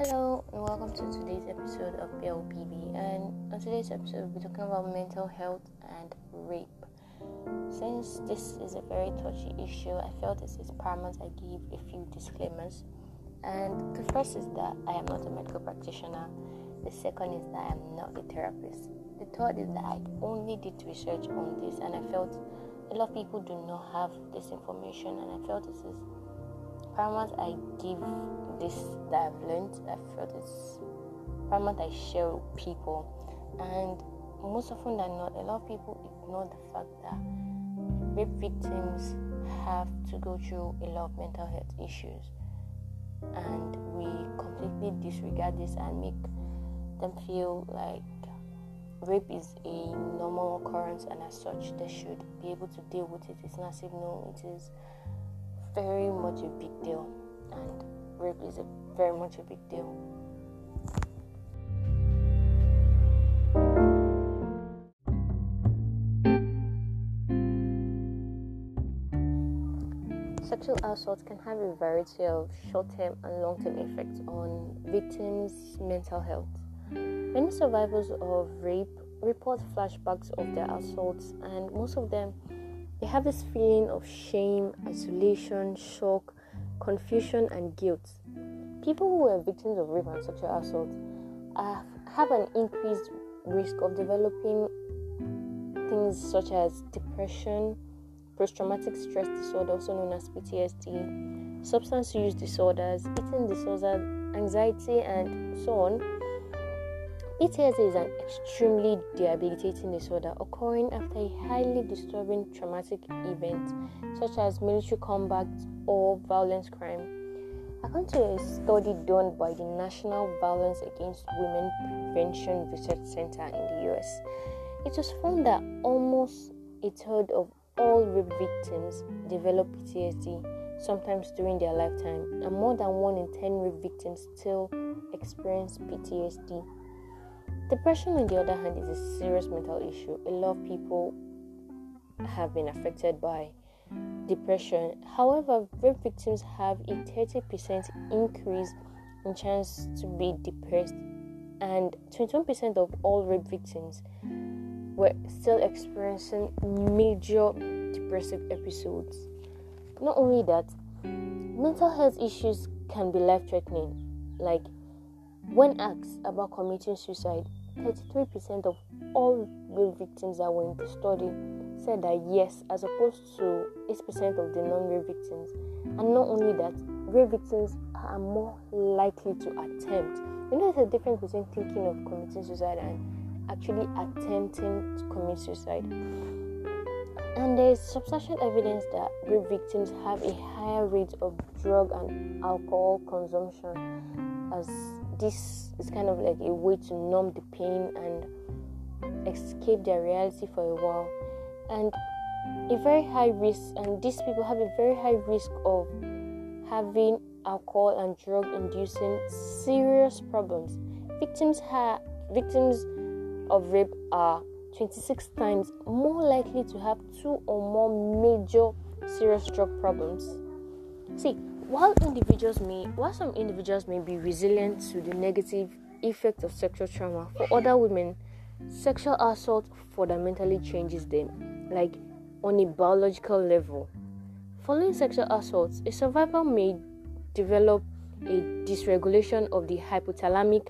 Hello and welcome to today's episode of BLPB. And on today's episode, we'll be talking about mental health and rape. Since this is a very touchy issue, I felt it is paramount I give a few disclaimers. And the first is that I am not a medical practitioner. The second is that I am not a therapist. The third is that I only did research on this, and I felt a lot of people do not have this information, and I felt this is paramount I give this that I've learned. I felt it's paramount I share with people, and most often than not, a lot of people ignore the fact that rape victims have to go through a lot of mental health issues, and we completely disregard this and make them feel like rape is a normal occurrence and as such they should be able to deal with it. It's not as if no, it is very much a big deal, and rape is a very much a big deal. Sexual assault can have a variety of short term and long term effects on victims' mental health. Many survivors of rape report flashbacks of their assaults, and most of them they have this feeling of shame, isolation, shock, confusion, and guilt. People who were victims of rape and sexual assault uh, have an increased risk of developing things such as depression, post traumatic stress disorder, also known as PTSD, substance use disorders, eating disorders, anxiety, and so on PTSD is an extremely debilitating disorder occurring after a highly disturbing traumatic event, such as military combat or violent crime. According to a study done by the National Violence Against Women Prevention Research Center in the US, it was found that almost a third of all rape victims develop PTSD sometimes during their lifetime, and more than one in 10 rape victims still experience PTSD. Depression, on the other hand, is a serious mental issue. A lot of people have been affected by depression. However, rape victims have a 30% increase in chance to be depressed, and 21% of all rape victims were still experiencing major depressive episodes. Not only that, mental health issues can be life threatening, like when asked about committing suicide, 33% of all rape victims that were in the study said that yes, as opposed to 8% of the non rape victims. And not only that, rape victims are more likely to attempt. You know, there's a difference between thinking of committing suicide and actually attempting to commit suicide. And there is substantial evidence that rape victims have a higher rate of drug and alcohol consumption as this is kind of like a way to numb the pain and escape their reality for a while. And a very high risk, and these people have a very high risk of having alcohol and drug inducing serious problems. Victims have victims of rape are 26 times more likely to have two or more major serious drug problems. See, while individuals may while some individuals may be resilient to the negative effects of sexual trauma, for other women, sexual assault fundamentally changes them, like on a biological level. Following sexual assault, a survivor may develop a dysregulation of the hypothalamic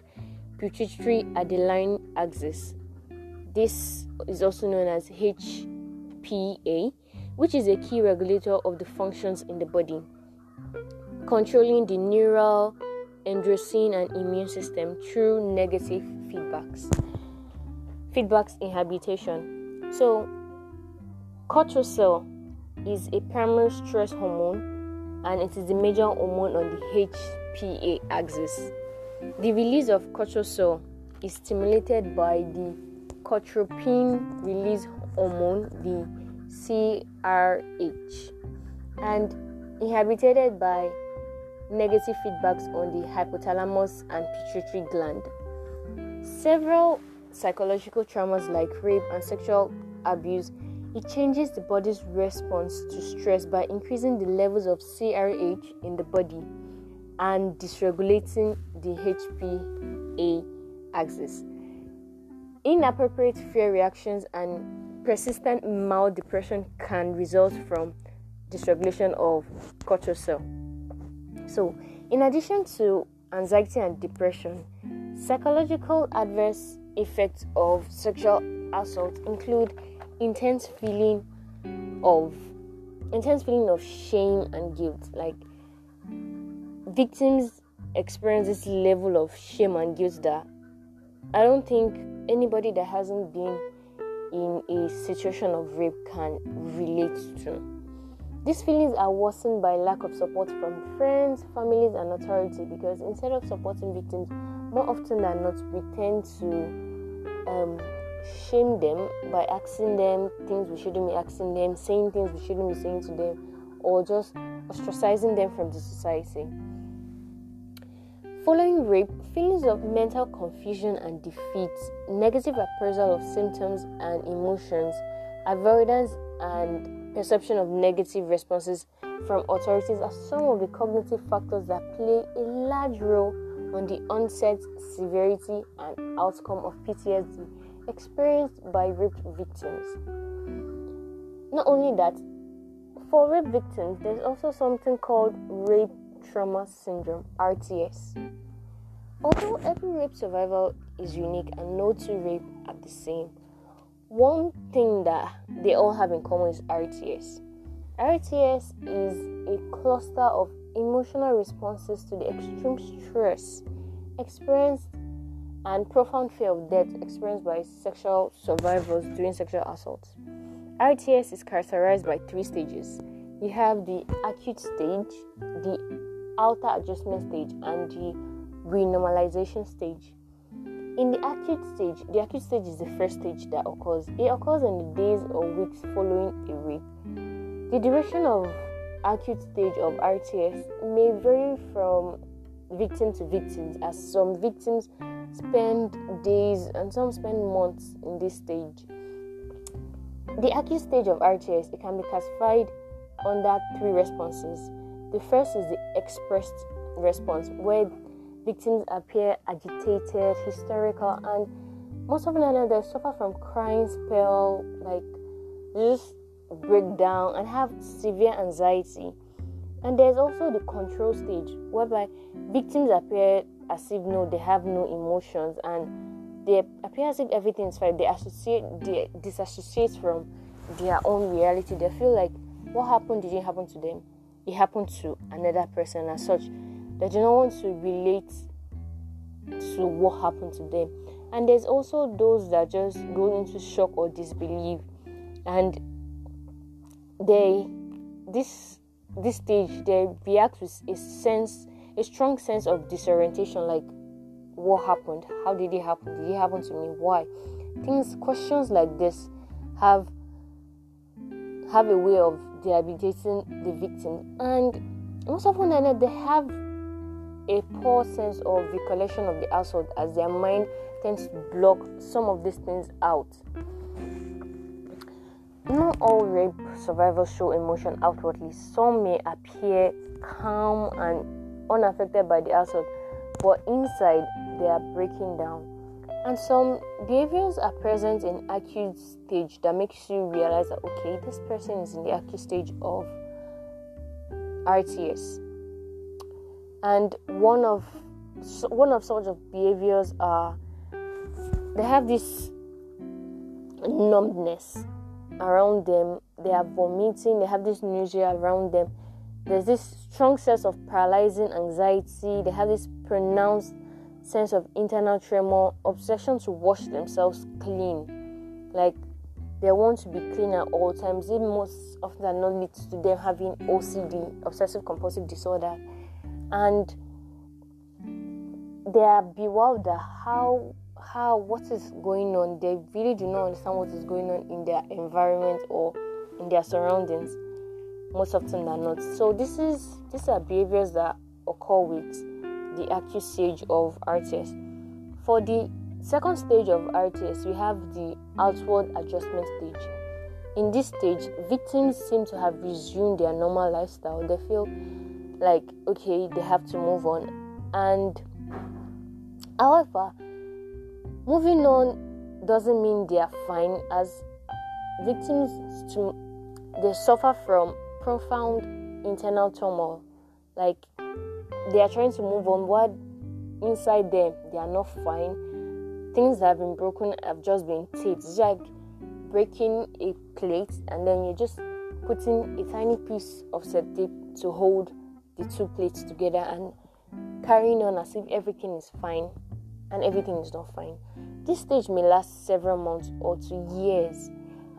pituitary adrenal axis. This is also known as HPA, which is a key regulator of the functions in the body controlling the neural, endocrine, and immune system through negative feedbacks. Feedbacks inhibition. So, cortisol is a primary stress hormone and it is the major hormone on the HPA axis. The release of cortisol is stimulated by the corticotropin release hormone, the CRH, and inhibited by negative feedbacks on the hypothalamus and pituitary gland. Several psychological traumas like rape and sexual abuse it changes the body's response to stress by increasing the levels of CRH in the body and dysregulating the HPA axis. Inappropriate fear reactions and persistent mild depression can result from dysregulation of cortisol. So, in addition to anxiety and depression, psychological adverse effects of sexual assault include intense feeling of intense feeling of shame and guilt like victims experience this level of shame and guilt that i don't think anybody that hasn't been in a situation of rape can relate to these feelings are worsened by lack of support from friends families and authority because instead of supporting victims more often than not we tend to um, shame them by asking them things we shouldn't be asking them, saying things we shouldn't be saying to them, or just ostracizing them from the society. Following rape, feelings of mental confusion and defeat, negative appraisal of symptoms and emotions, avoidance and perception of negative responses from authorities are some of the cognitive factors that play a large role on the onset, severity, and outcome of PTSD experienced by rape victims. Not only that, for rape victims, there's also something called rape trauma syndrome, RTS. Although every rape survivor is unique and no two rape are the same, one thing that they all have in common is RTS. RTS is a cluster of emotional responses to the extreme stress experienced and profound fear of death experienced by sexual survivors during sexual assaults. RTS is characterized by three stages. You have the acute stage, the outward adjustment stage, and the renormalization stage. In the acute stage, the acute stage is the first stage that occurs. It occurs in the days or weeks following a rape. The duration of acute stage of RTS may vary from victim to victim, as some victims spend days and some spend months in this stage. The acute stage of RTS it can be classified under three responses. The first is the expressed response, where victims appear agitated, hysterical, and most often than they suffer from crying spell, like just break down and have severe anxiety. And there's also the control stage, whereby victims appear as if no, they have no emotions and they appear as if everything is fine. They associate, they disassociate from their own reality. They feel like what happened didn't happen to them, it happened to another person. As such, they do not want to relate to what happened to them. And there's also those that just go into shock or disbelief, and they this this stage they react with a sense a strong sense of disorientation like what happened? How did it happen? Did it happen to me? Why? Things questions like this have have a way of debilitating the victim. And most often they have a poor sense of recollection of the assault as their mind tends to block some of these things out not all rape survivors show emotion outwardly. Some may appear calm and unaffected by the assault, but inside they are breaking down. And some behaviors are present in acute stage that makes you realize that okay, this person is in the acute stage of RTS. And one of one of such of behaviors are they have this numbness around them, they are vomiting, they have this nausea around them. There's this strong sense of paralyzing anxiety, they have this pronounced sense of internal tremor, obsession to wash themselves clean. Like they want to be clean at all times. It most often than not leads to them having OCD, obsessive compulsive disorder, and they are bewildered how how what is going on. They really do not understand what is going on in their environment or in their surroundings most often than not. So this is these are behaviors that occur with the acute stage of rts for the second stage of rts we have the outward adjustment stage. In this stage victims seem to have resumed their normal lifestyle. They feel like okay they have to move on. And however moving on doesn't mean they are fine as victims to they suffer from profound internal turmoil. Like they are trying to move on. What inside them they are not fine. Things that have been broken have just been taped. It's like breaking a plate and then you're just putting a tiny piece of tape to hold the two plates together and carrying on as if everything is fine and everything is not fine. This stage may last several months or to years.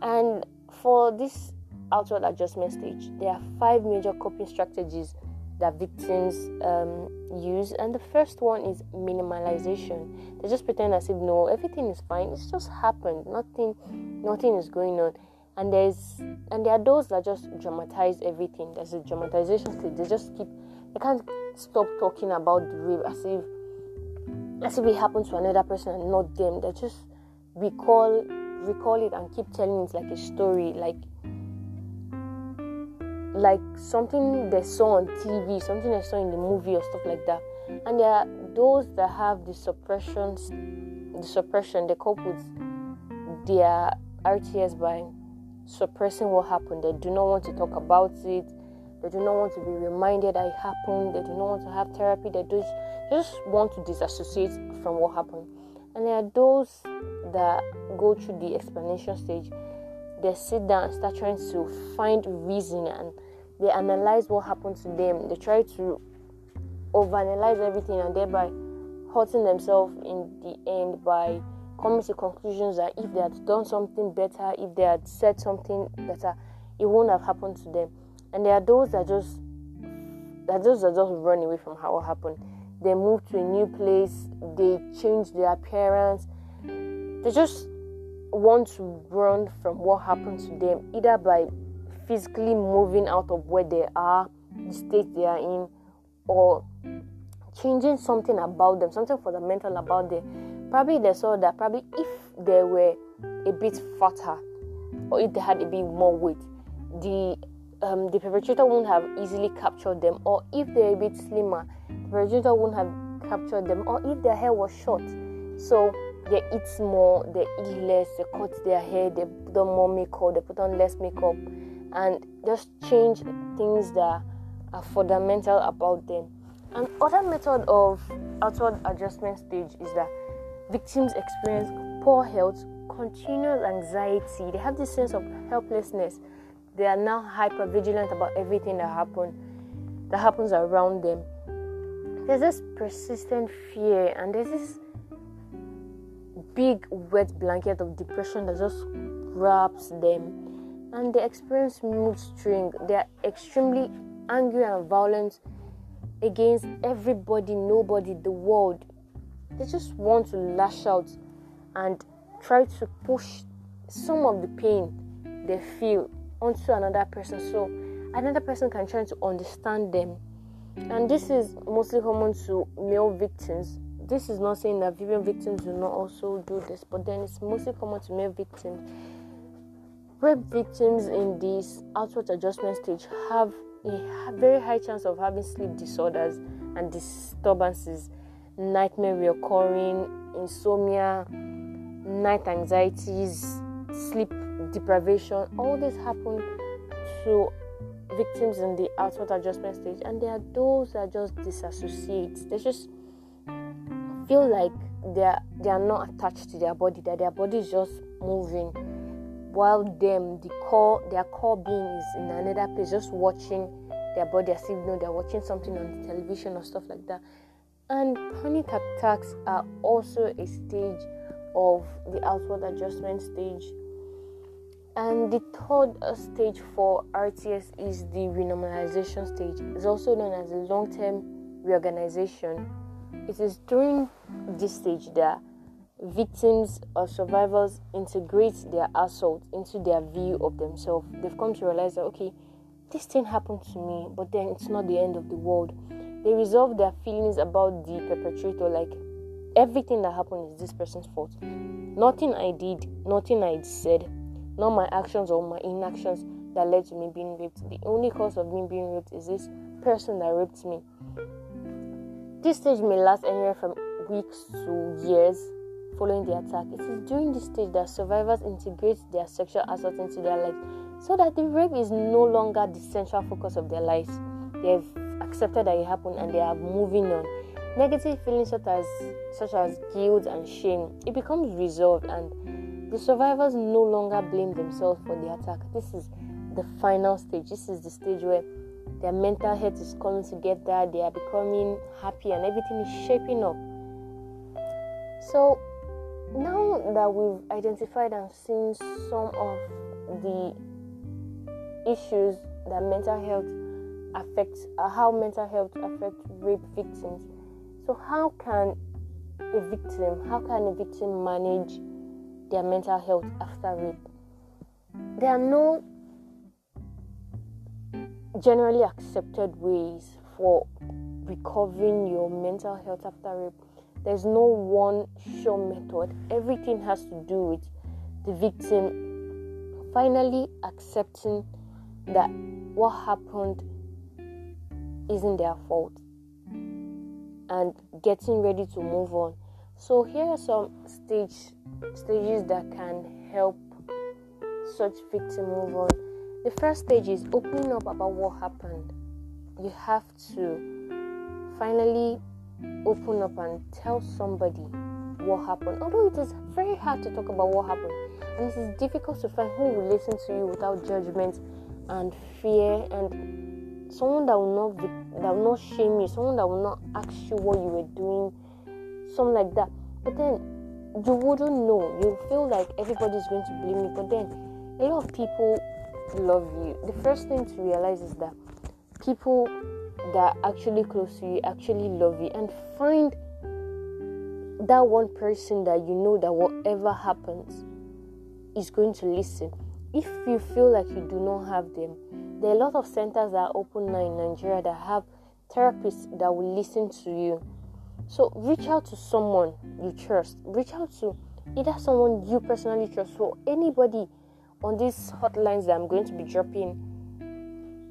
And for this outward adjustment stage, there are five major coping strategies that victims um, use. And the first one is minimalization. They just pretend as if no, everything is fine. It's just happened. Nothing, nothing is going on. And there's and there are those that just dramatize everything. There's a dramatization stage. They just keep they can't stop talking about the rape as if as if it happened to another person and not them. They just recall recall it and keep telling it like a story, like like something they saw on TV, something they saw in the movie or stuff like that. And there are those that have the suppressions, the suppression they cope with their RTS by suppressing what happened. They do not want to talk about it. They do not want to be reminded that it happened. They do not want to have therapy. They just, they just want to disassociate from what happened. And there are those that go through the explanation stage. They sit down and start trying to find reason and they analyze what happened to them. They try to overanalyze everything and thereby hurting themselves in the end by coming to conclusions that if they had done something better, if they had said something better, it won't have happened to them. And there are those that just that those that just run away from how it happened. They move to a new place, they change their appearance, they just want to run from what happened to them, either by physically moving out of where they are, the state they are in, or changing something about them, something fundamental about them. Probably they saw that probably if they were a bit fatter or if they had a bit more weight, the um, the perpetrator wouldn't have easily captured them, or if they're a bit slimmer, the perpetrator wouldn't have captured them, or if their hair was short. So they eat more, they eat less, they cut their hair, they put on more makeup, they put on less makeup, and just change things that are fundamental about them. And other method of outward adjustment stage is that victims experience poor health, continual anxiety. They have this sense of helplessness. They are now hyper vigilant about everything that happen that happens around them. There's this persistent fear and there's this big wet blanket of depression that just wraps them and they experience mood swing. They are extremely angry and violent against everybody, nobody, the world. They just want to lash out and try to push some of the pain they feel onto another person so another person can try to understand them. And this is mostly common to male victims. This is not saying that female victims do not also do this, but then it's mostly common to male victims. Rape victims in this outward adjustment stage have a very high chance of having sleep disorders and disturbances, nightmare reoccurring, insomnia, night anxieties, sleep deprivation. All this happen to victims in the outward adjustment stage, and there are those that just disassociate. They just feel like they are they are not attached to their body, that their body is just moving while them the core their core being is in another place just watching their body as if you know they're watching something on the television or stuff like that and panic attacks are also a stage of the outward adjustment stage and the third uh, stage for RTS is the renormalization stage. It's also known as the long-term reorganization. It is during this stage that victims or survivors integrate their assault into their view of themselves. They've come to realize that, okay, this thing happened to me, but then it's not the end of the world. They resolve their feelings about the perpetrator, like everything that happened is this person's fault. Nothing I did, nothing I said, not my actions or my inactions, that led to me being raped. The only cause of me being raped is this person that raped me. This stage may last anywhere from weeks to years following the attack. It is during this stage that survivors integrate their sexual assault into their lives so that the rape is no longer the central focus of their lives. They've accepted that it happened and they are moving on. Negative feelings such as such as guilt and shame, it becomes resolved and the survivors no longer blame themselves for the attack. This is the final stage. This is the stage where their mental health is coming together, they are becoming happy and everything is shaping up. So now that we've identified and seen some of the issues that mental health affects, uh, how mental health affects rape victims, so, how can a victim, how can a victim manage their mental health after rape? There are no generally accepted ways for recovering your mental health after rape. There's no one sure method. Everything has to do with the victim finally accepting that what happened isn't their fault and getting ready to move on. So here are some stage stages that can help such victim move on. The first stage is opening up about what happened. You have to finally open up and tell somebody what happened. Although it is very hard to talk about what happened, and it is difficult to find who will listen to you without judgment and fear and someone that will not that will not shame you, someone that will not ask you what you were doing, something like that. But then you wouldn't know. You feel like everybody's going to blame you. But then a lot of people love you. The first thing to realize is that people that are actually close to you actually love you and find that one person that you know that whatever happens is going to listen. If you feel like you do not have them, there are a lot of centers that are open now in Nigeria that have therapists that will listen to you. So reach out to someone you trust. Reach out to either someone you personally trust or anybody on these hotlines that I'm going to be dropping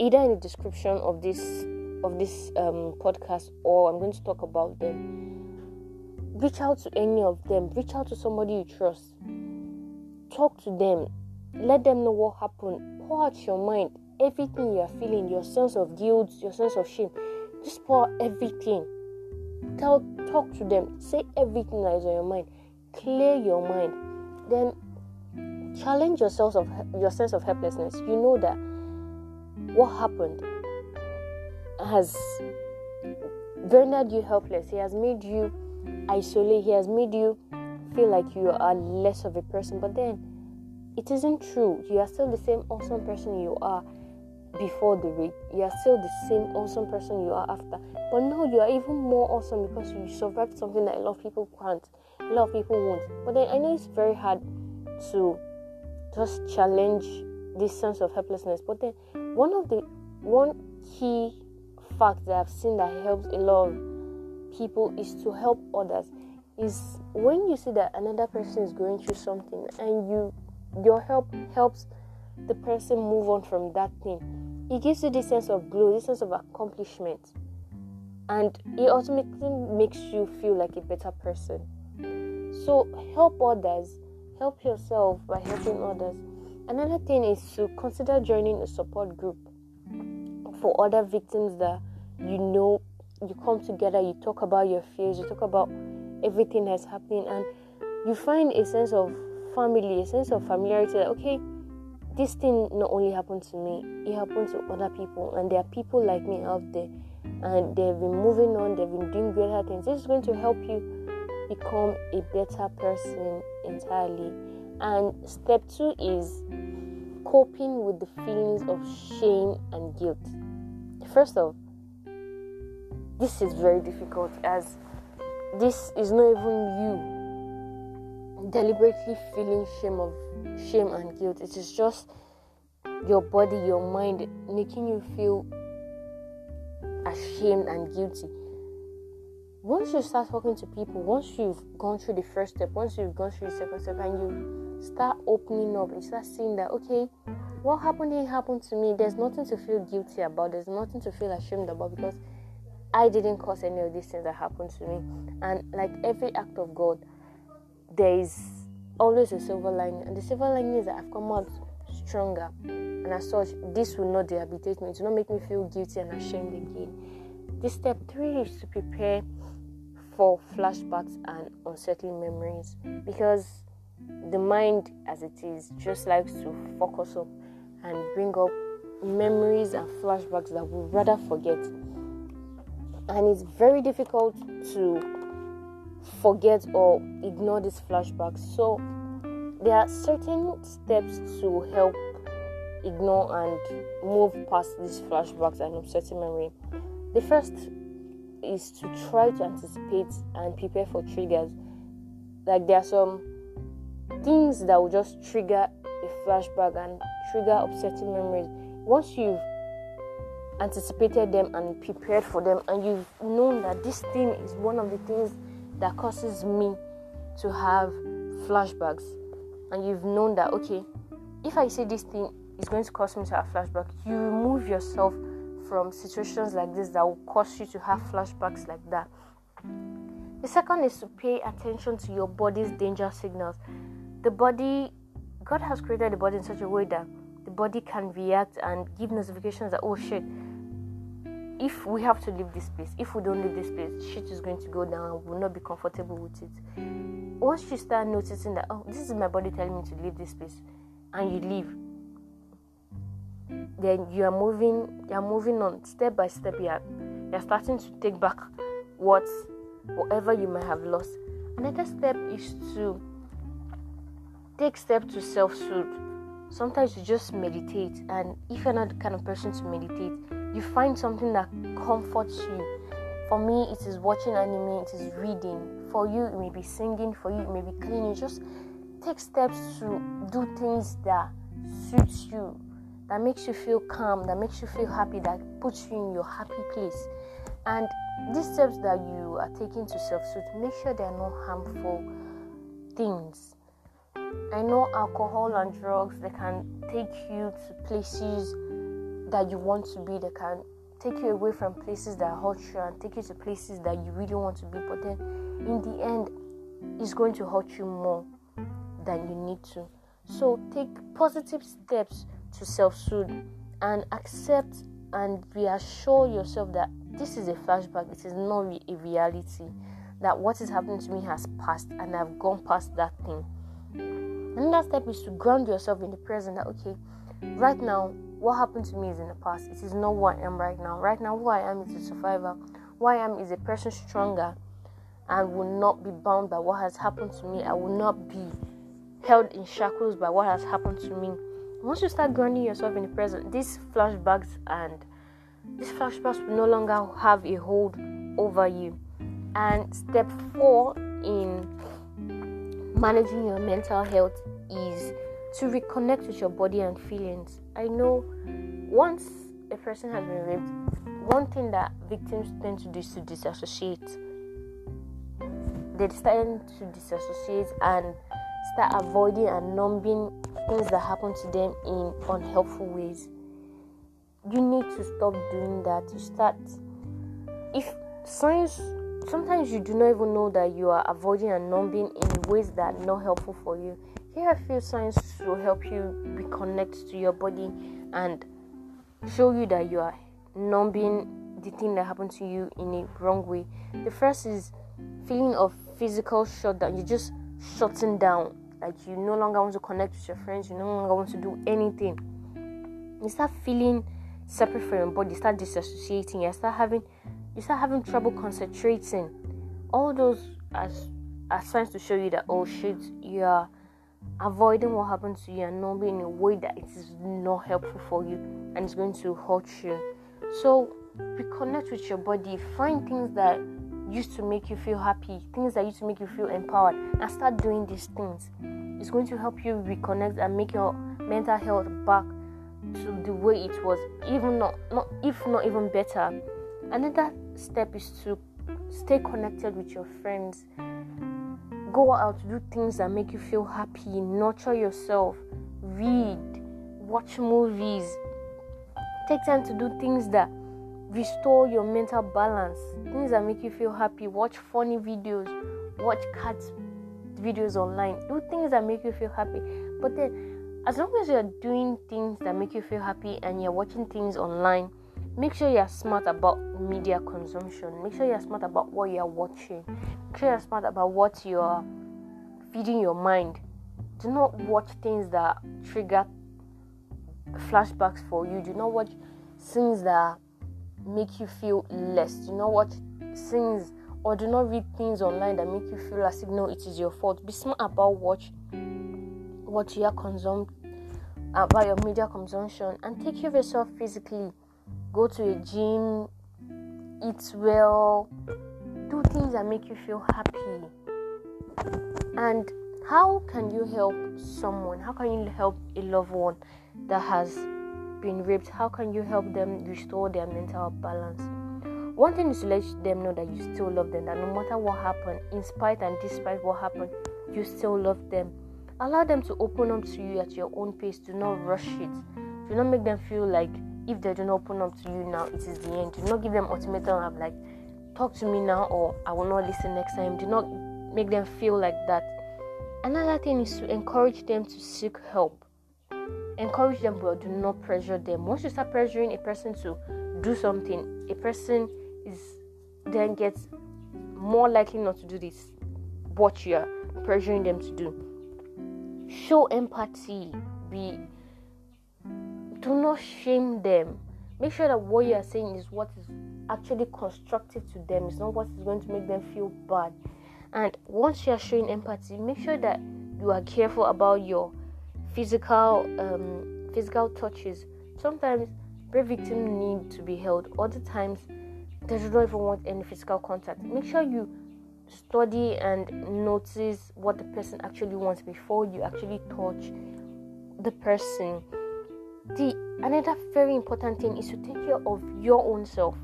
either in the description of this of this um, podcast or I'm going to talk about them. Reach out to any of them. Reach out to somebody you trust. Talk to them. Let them know what happened. Pour out your mind everything you are feeling, your sense of guilt, your sense of shame. Just pour everything. Tell, talk to them. Say everything that is on your mind. Clear your mind. Then challenge yourself of your sense of helplessness. You know that what happened has rendered you helpless. He has made you isolate. He has made you feel like you are less of a person. But then it isn't true. You are still the same awesome person you are before the rape. You are still the same awesome person you are after. But now you are even more awesome because you survived something that a lot of people can't, a lot of people won't. But then I know it's very hard to just challenge this sense of helplessness. But then one of the one key fact that I've seen that helps a lot of people is to help others. Is when you see that another person is going through something and you your help helps the person move on from that thing. It gives you this sense of glow, this sense of accomplishment, and it ultimately makes you feel like a better person. So help others, help yourself by helping others. Another thing is to consider joining a support group for other victims that you know you come together, you talk about your fears, you talk about everything that's happening, and you find a sense of family, a sense of familiarity. Like, okay, this thing not only happened to me, it happened to other people, and there are people like me out there, and they've been moving on, they've been doing greater things. This is going to help you become a better person entirely. And step two is coping with the feelings of shame and guilt. First off, this is very difficult as this is not even you deliberately feeling shame of shame and guilt. It is just your body, your mind making you feel ashamed and guilty. Once you start talking to people, once you've gone through the first step, once you've gone through the second step, and you start opening up, you start seeing that okay, what happened didn't happen to me. There's nothing to feel guilty about. There's nothing to feel ashamed about because I didn't cause any of these things that happened to me. And like every act of God, there is always a silver lining. And the silver lining is that I've come out stronger. And as such, this will not debilitate me. It will not make me feel guilty and ashamed again. This step three is to prepare for flashbacks and unsettling memories because the mind, as it is, just likes to focus up and bring up memories and flashbacks that we rather forget. And it's very difficult to forget or ignore these flashbacks. So, there are certain steps to help ignore and move past these flashbacks and upsetting memory. The first is to try to anticipate and prepare for triggers. Like there are some things that will just trigger a flashback and trigger upsetting memories. Once you've anticipated them and prepared for them, and you've known that this thing is one of the things that causes me to have flashbacks, and you've known that okay, if I say this thing is going to cause me to have flashback, you remove yourself from situations like this that will cause you to have flashbacks like that. The second is to pay attention to your body's danger signals. The body, God has created the body in such a way that the body can react and give notifications that, oh shit, if we have to leave this place, if we don't leave this place, shit is going to go down we'll not be comfortable with it. Once you start noticing that, oh, this is my body telling me to leave this place, and you leave, then you are moving, you are moving on step by step. You are, you are starting to take back what, whatever you might have lost. Another step is to take step to self-soothe sometimes you just meditate and if you're not the kind of person to meditate you find something that comforts you. For me it is watching anime it is reading. For you it may be singing for you it may be cleaning. Just take steps to do things that suits you that makes you feel calm that makes you feel happy that puts you in your happy place. And these steps that you are taking to self-soothe make sure they are not harmful things. I know alcohol and drugs they can take you to places that you want to be. that can take you away from places that hurt you and take you to places that you really want to be. But then, in the end, it's going to hurt you more than you need to. So take positive steps to self-soothe and accept and reassure yourself that this is a flashback. It is not a reality. That what is happening to me has passed and I've gone past that thing. Another step is to ground yourself in the present that okay, right now, what happened to me is in the past. It is not who I am right now. Right now, who I am is a survivor. Who I am is a person stronger and will not be bound by what has happened to me. I will not be held in shackles by what has happened to me. Once you start grounding yourself in the present, these flashbacks and these flashbacks will no longer have a hold over you. And step four in managing your mental health is to reconnect with your body and feelings. I know once a person has been raped, one thing that victims tend to do is to disassociate. They tend to disassociate and start avoiding and numbing things that happen to them in unhelpful ways. You need to stop doing that. You start if signs sometimes you do not even know that you are avoiding and numbing in ways that are not helpful for you. Here are a few signs to help you reconnect to your body and show you that you are numbing the thing that happened to you in a wrong way. The first is feeling of physical shutdown. You're just shutting down. Like you no longer want to connect with your friends, you no longer want to do anything. You start feeling separate from your body, you start disassociating, you start having you start having trouble concentrating. All those as are signs to show you that oh shit, you are avoiding what happened to you and not being in a way that it is not helpful for you and it's going to hurt you. So reconnect with your body, find things that used to make you feel happy, things that used to make you feel empowered, and start doing these things. It's going to help you reconnect and make your mental health back to the way it was, even not, not if not even better. Another step is to stay connected with your friends. Go out, do things that make you feel happy, nurture yourself, read, watch movies. Take time to do things that restore your mental balance, things that make you feel happy. Watch funny videos, watch cats videos online, do things that make you feel happy. But then, as long as you're doing things that make you feel happy and you're watching things online, make sure you're smart about media consumption. Make sure you're smart about what you're watching. Make sure you're smart about what you're feeding your mind. Do not watch things that trigger flashbacks for you. Do not watch things that make you feel less. Do not watch things or do not read things online that make you feel as if no, it is your fault. Be smart about what what you are consumed about your media consumption and take care of yourself physically. Go to a gym, eat well, do things that make you feel happy. And how can you help someone? How can you help a loved one that has been raped? How can you help them restore their mental balance? One thing is to let them know that you still love them, that no matter what happened, in spite and despite what happened, you still love them. Allow them to open up to you at your own pace. Do not rush it. Do not make them feel like if they do not open up to you now, it is the end. Do not give them ultimatum of like, talk to me now or I will not listen next time. Do not make them feel like that. Another thing is to encourage them to seek help. Encourage them, but do not pressure them. Once you start pressuring a person to do something, a person is then gets more likely not to do this what you're pressuring them to do. Show empathy. Be do not shame them. Make sure that what you are saying is what is actually constructive to them. It's not what is going to make them feel bad. And once you are showing empathy, make sure that you are careful about your physical um, physical touches. Sometimes brave victims need to be held. Other times they do not even want any physical contact. Make sure you study and notice what the person actually wants before you actually touch the person. The another very important thing is to take care of your own self.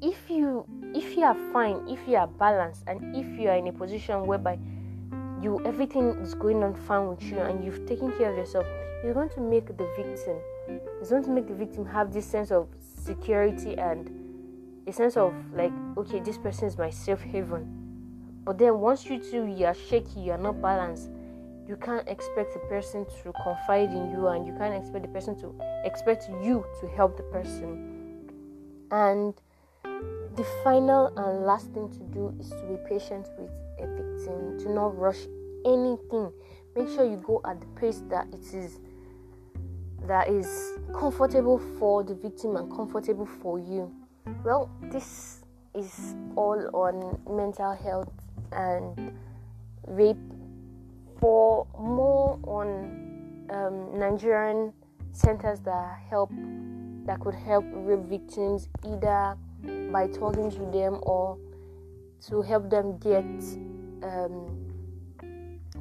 If you if you are fine, if you are balanced, and if you are in a position whereby you everything is going on fine with you and you've taken care of yourself, you're going to make the victim it's going to make the victim have this sense of security and a sense of like, okay, this person is my safe haven. But then once you two you are shaky, you are not balanced, you can't expect the person to confide in you and you can't expect the person to expect you to help the person. And the final and last thing to do is to be patient with a victim. Do not rush anything. Make sure you go at the pace that it is that is comfortable for the victim and comfortable for you. Well, this is all on mental health and rape. More on um, Nigerian centers that help, that could help rape victims either by talking to them or to help them get um,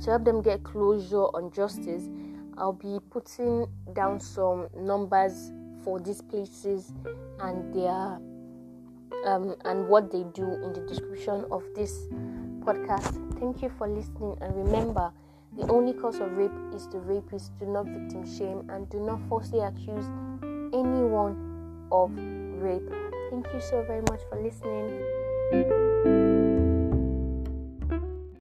to help them get closure on justice I'll be putting down some numbers for these places and their um, and what they do in the description of this podcast. Thank you for listening and remember the only cause of rape is the rapist. Do not victim shame and do not falsely accuse anyone of rape. Thank you so very much for listening.